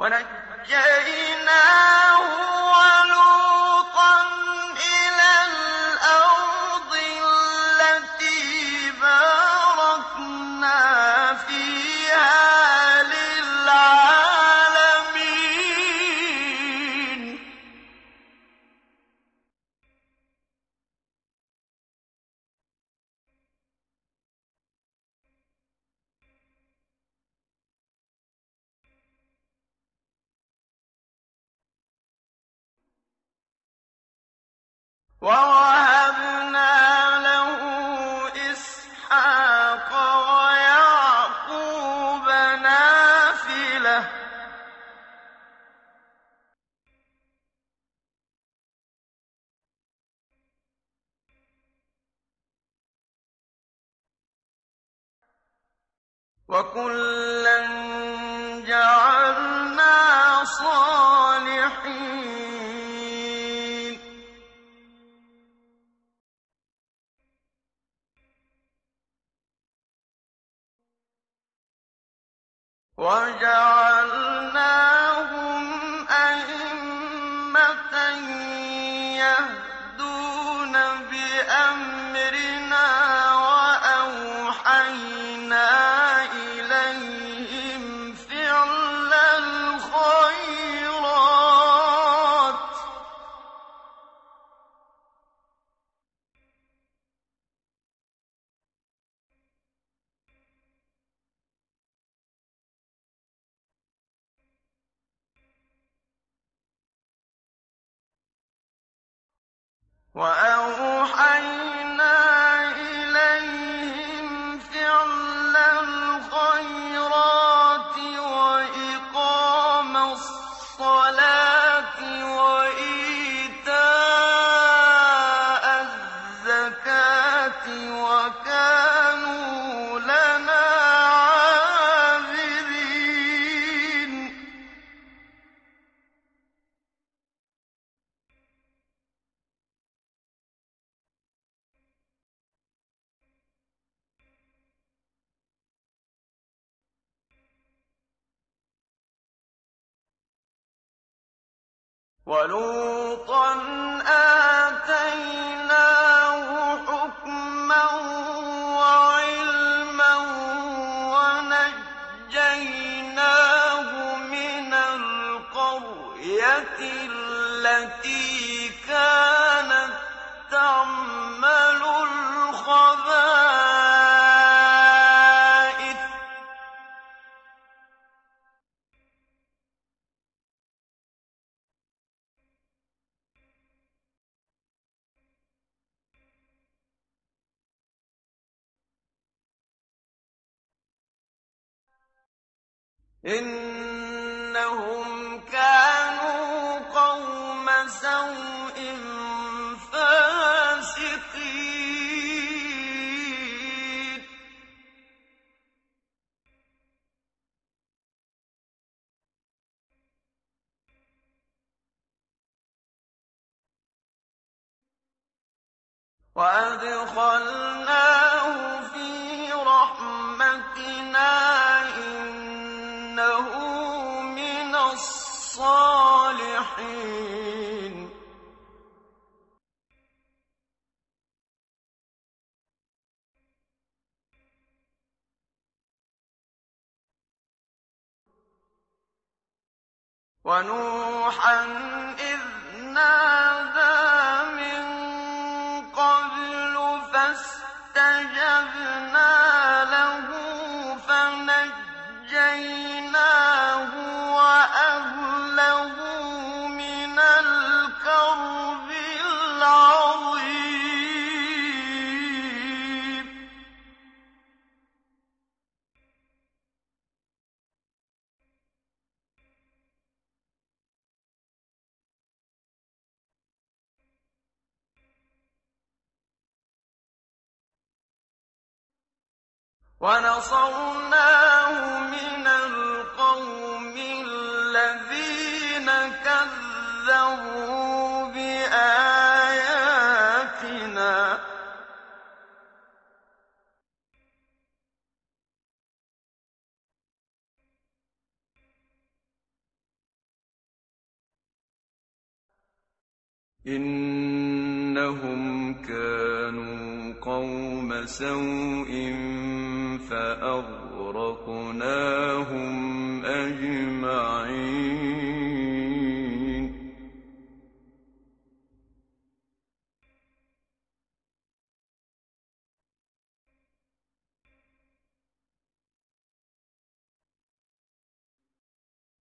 ولكن وَوَهَبْنَا لَهُ إِسْحَاقَ وَيَعْقُوبَ نَافِلَةً ۖ. وَكُلًّا ولوط إِنَّهُمْ كَانُوا قَوْمَ سَوْءٍ فَاسِقِينَ. وأدخل وَنُوحًا إِذْ نَادَىٰ وَنَصَرْنَاهُ مِنَ الْقَوْمِ الَّذِينَ كَذَّبُوا بِآيَاتِنَا ۚ. إِنَّهُمْ كَانُوا قَوْمَ سَوْءٍ فَأَغْرَقْنَاهُمْ أَجْمَعِينَ.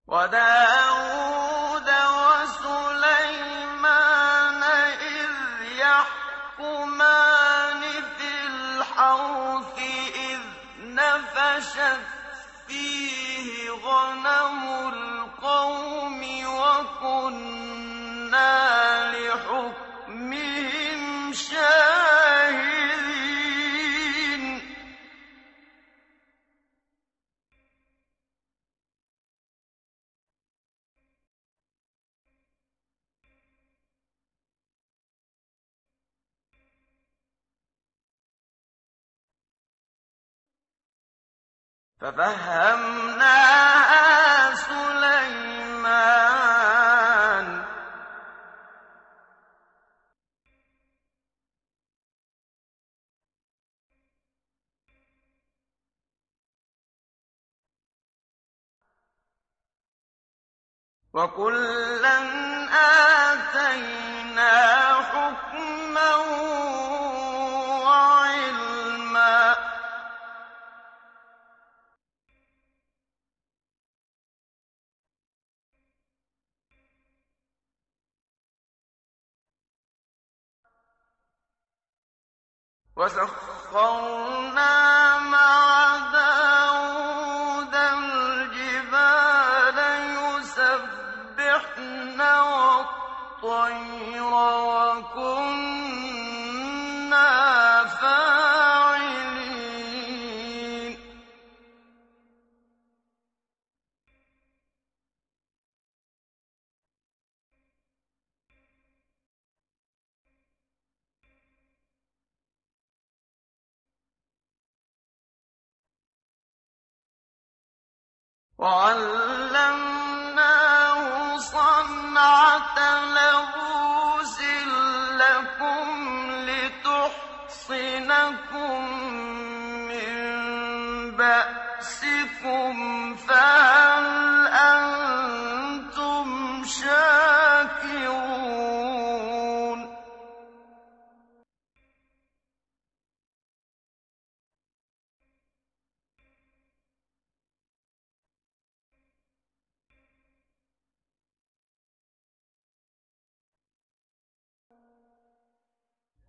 وَدَاوُودَ فِيهِ غَنَمُ الْقَوْمِ وَكُنَّا لِحُكْمِهِمْ شَاهِدِينَ. فَفَهَّمْنَاهَا وَكُلًّا آتَيْنَا حُكْمًا وَعِلْمًا ۚ. وَسَخَّرْنَا مَعَ وَعَلَّمْنَاهُ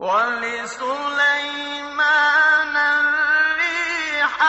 وَلِسُلَيْمَانَ الرِّيحَ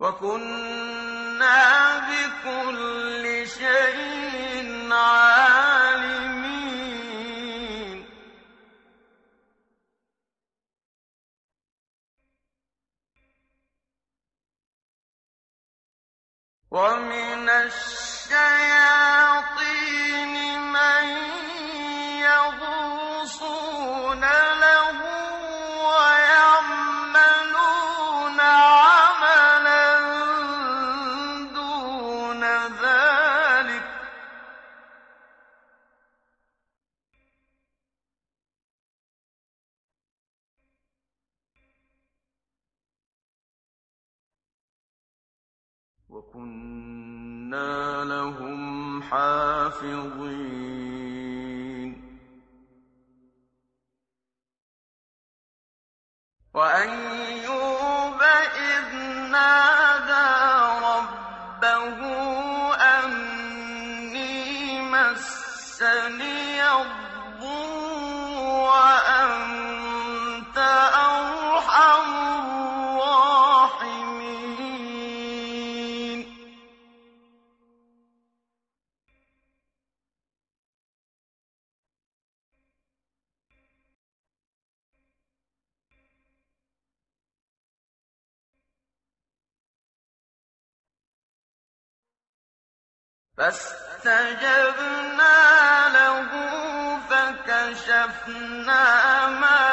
وكنا بكل شيء عالمين ومن الشياطين من وَكُنَّا لَهُمْ حَافِظِينَ وَأَيُّوبَ إِذْ نَادَىٰ فاستجبنا له فكشفنا ما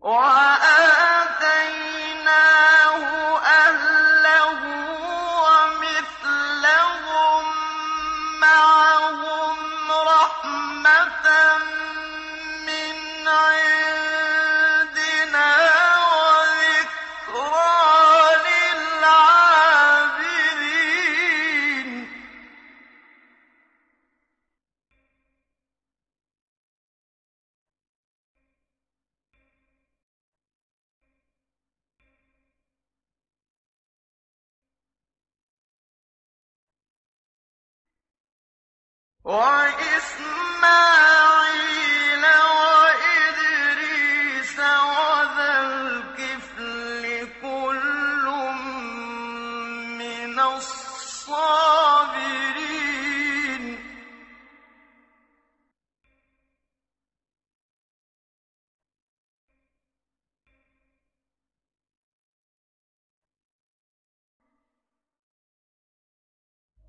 وَآتَيْنَا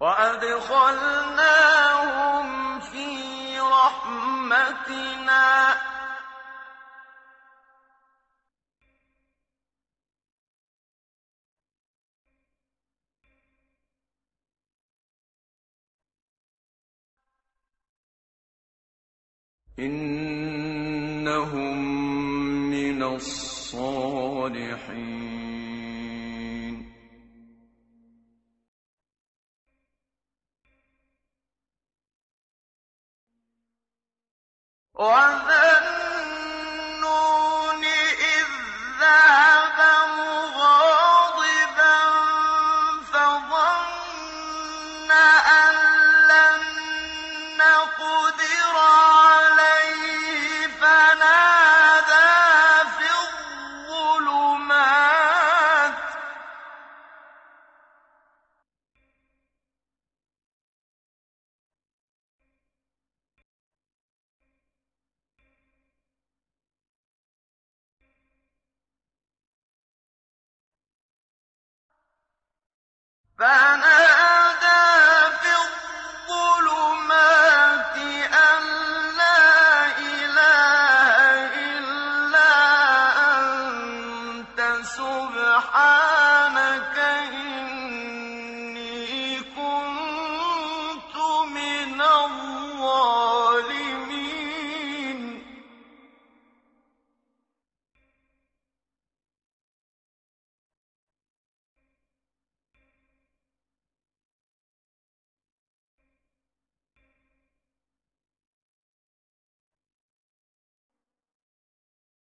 وأدخلناهم في رحمتنا. إنهم من الصالحين. وَمَا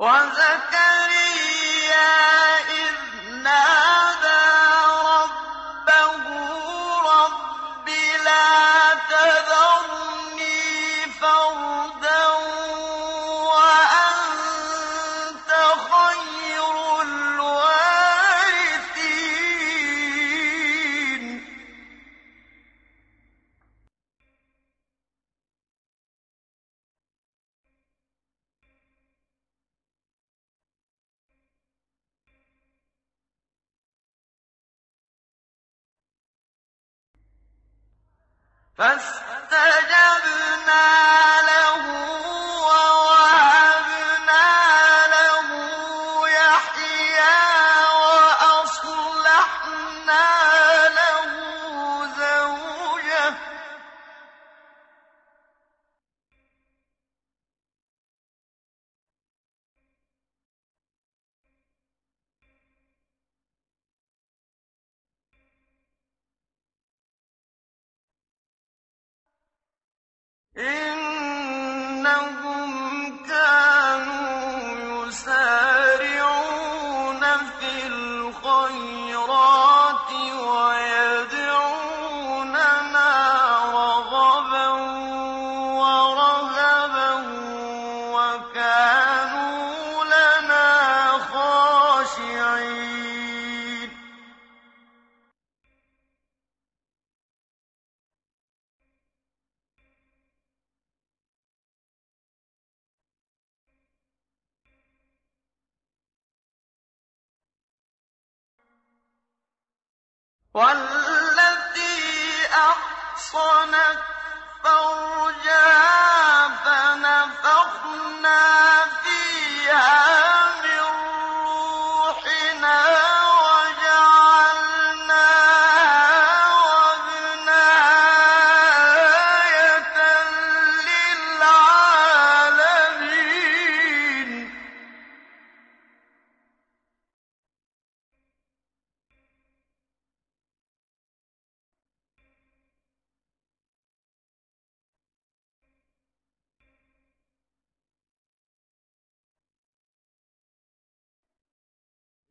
وَزَكَرِيَّا ¿Vas?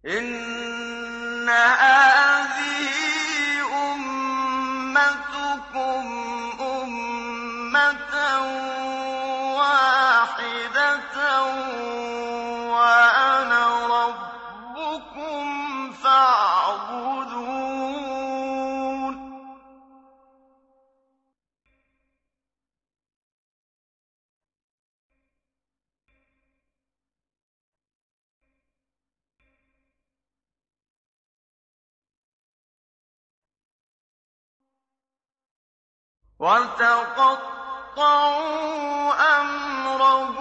إنها وتقطعوا أمرهم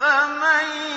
فَمَن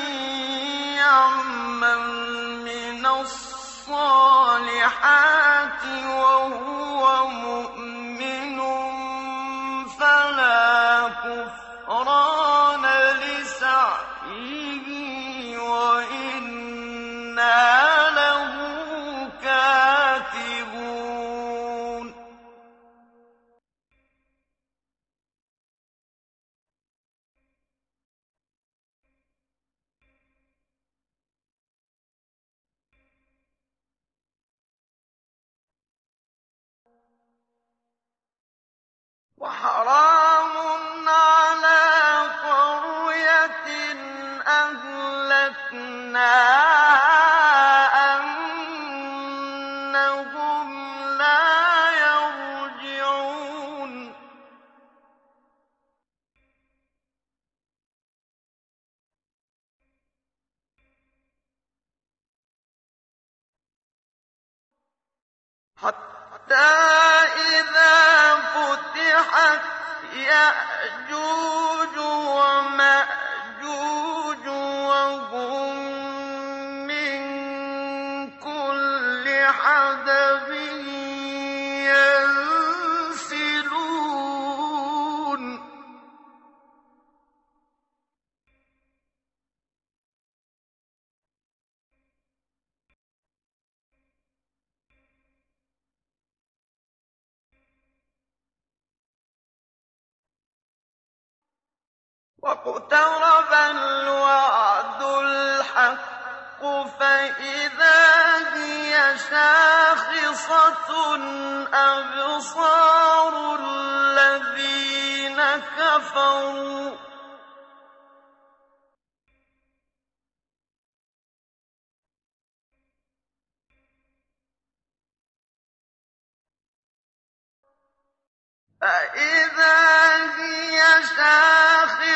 حَتَّىٰ إِذَا فُتِحَتْ يَأْجُوجُ وَمَأْجُوجُ وَاقْتَرَبَ الْوَعْدُ الْحَقُّ فَإِذَا هِيَ شَاخِصَةٌ أَبْصَارُ الَّذِينَ كَفَرُوا ۖ.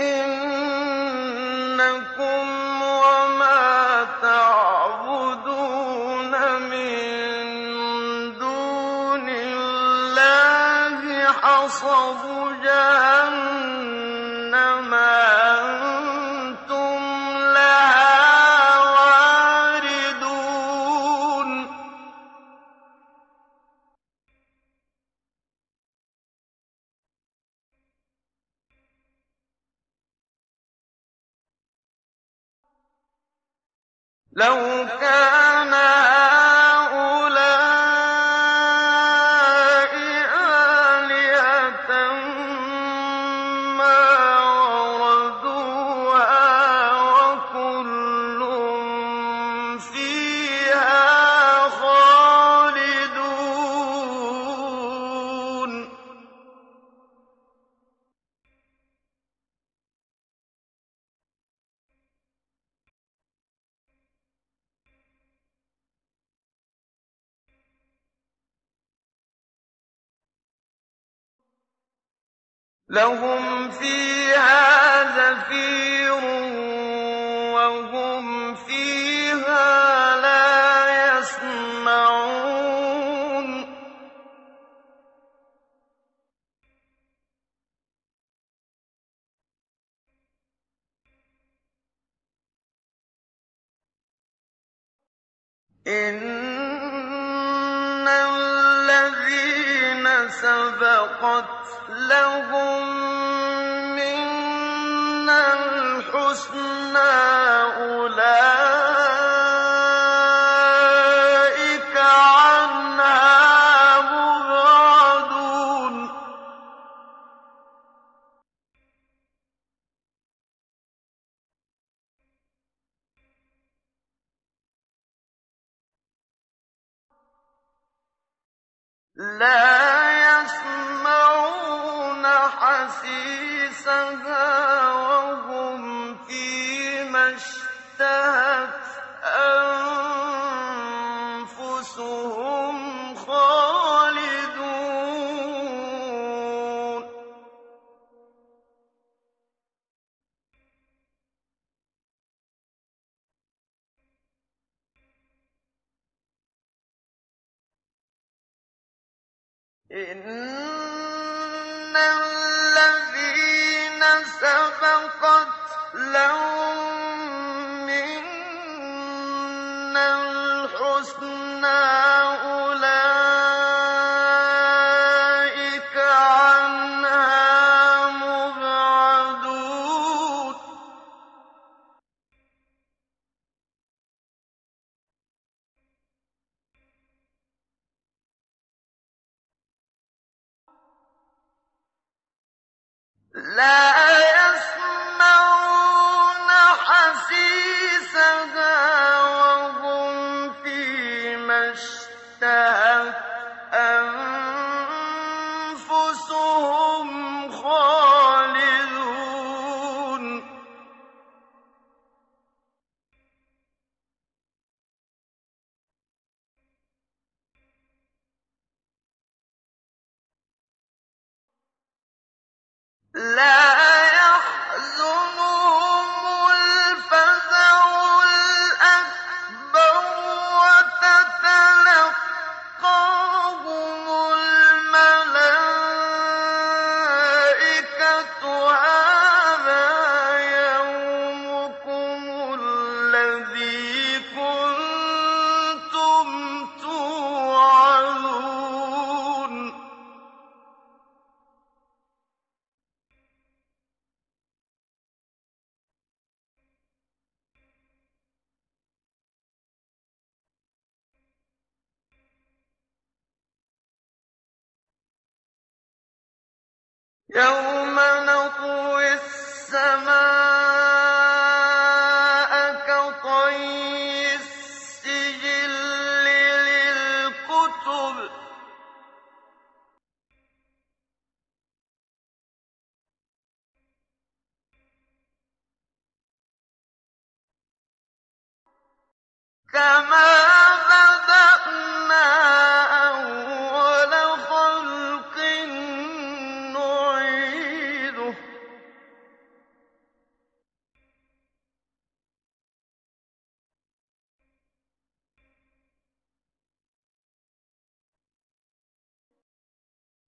إِنَّكُمْ وَمَا تَعْبُدُونَ مِن دُونِ اللَّهِ حَصَبُ جَهَنَّمَ. لَوْ كَانَ لَهُمْ سَبَقَتْ لَهُم مِّنَّا الْحُسْنَىٰ أُولَٰئِكَ الْحُسْنَىٰ الْمَلَائِكَةُ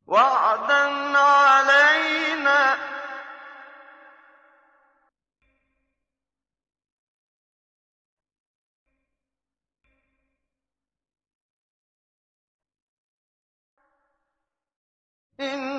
وَعْدًا عَلَيْنَا ۚ. إِنَّا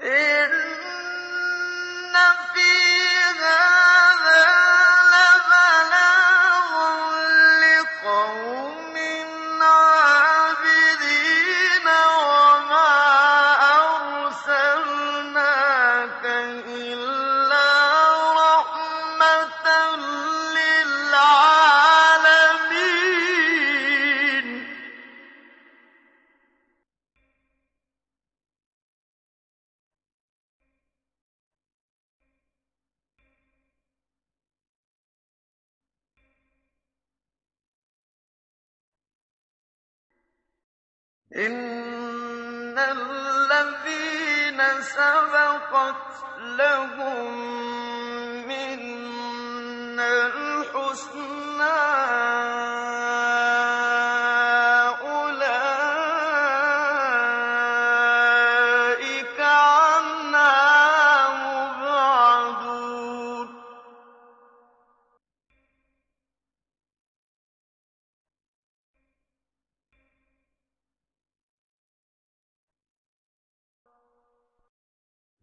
إِنَّ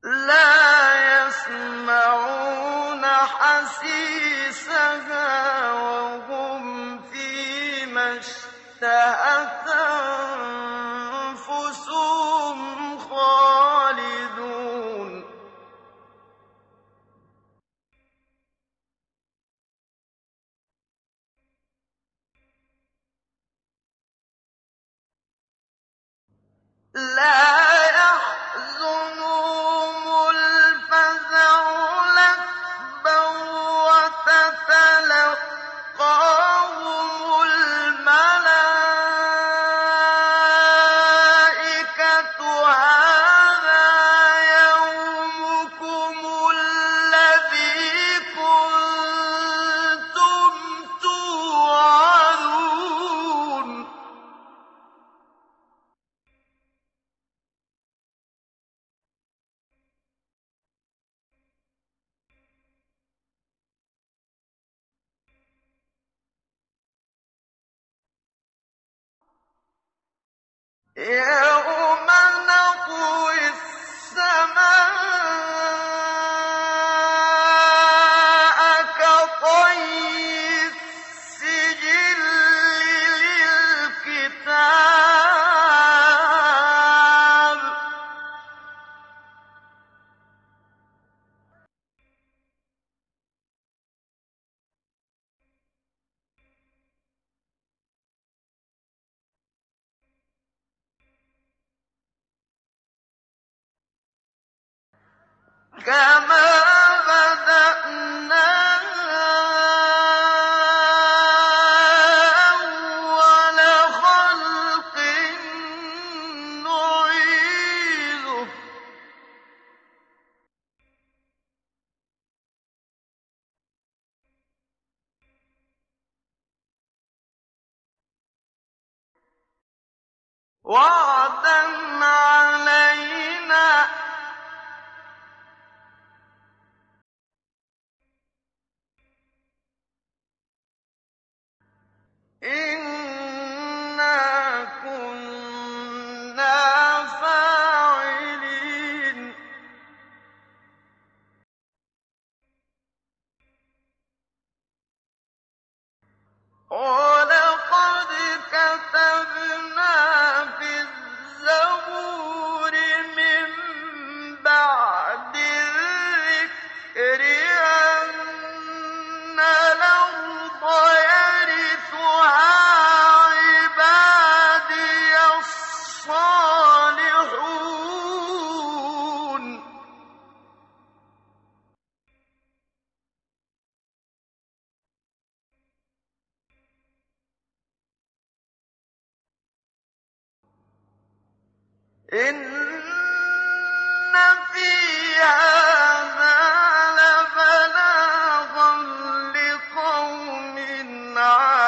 لَا يَسْمَعُونَ حَسِيسَهَا ۖ وَهُمْ فِيمَا اشْتَهَتْ أَنفُسُهُمْ خَالِدُونَ. Yeah. وَعْدًا عَلَيْنَا ۚ. عَلَى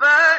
فَأَنْتَ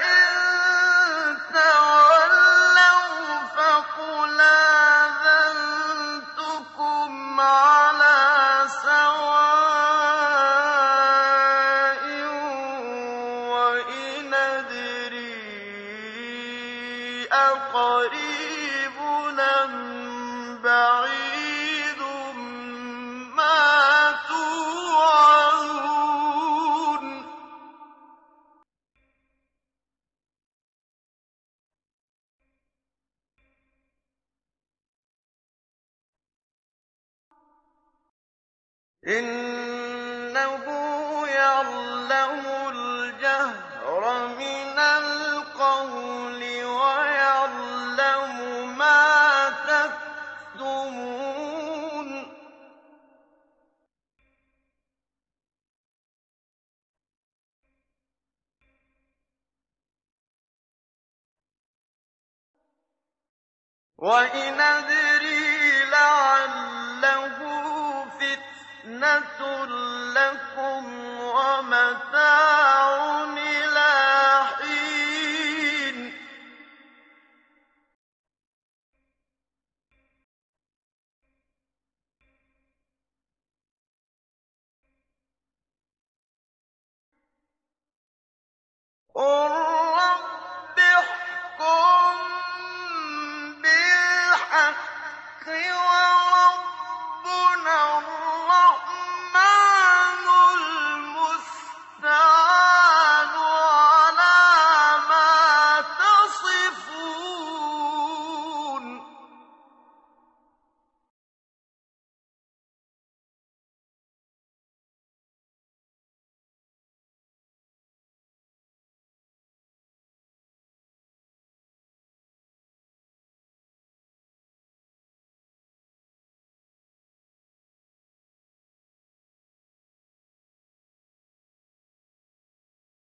وإن أدري لعله فتنة لكم ومتاع إلى حين قل يُؤْمِنُونَ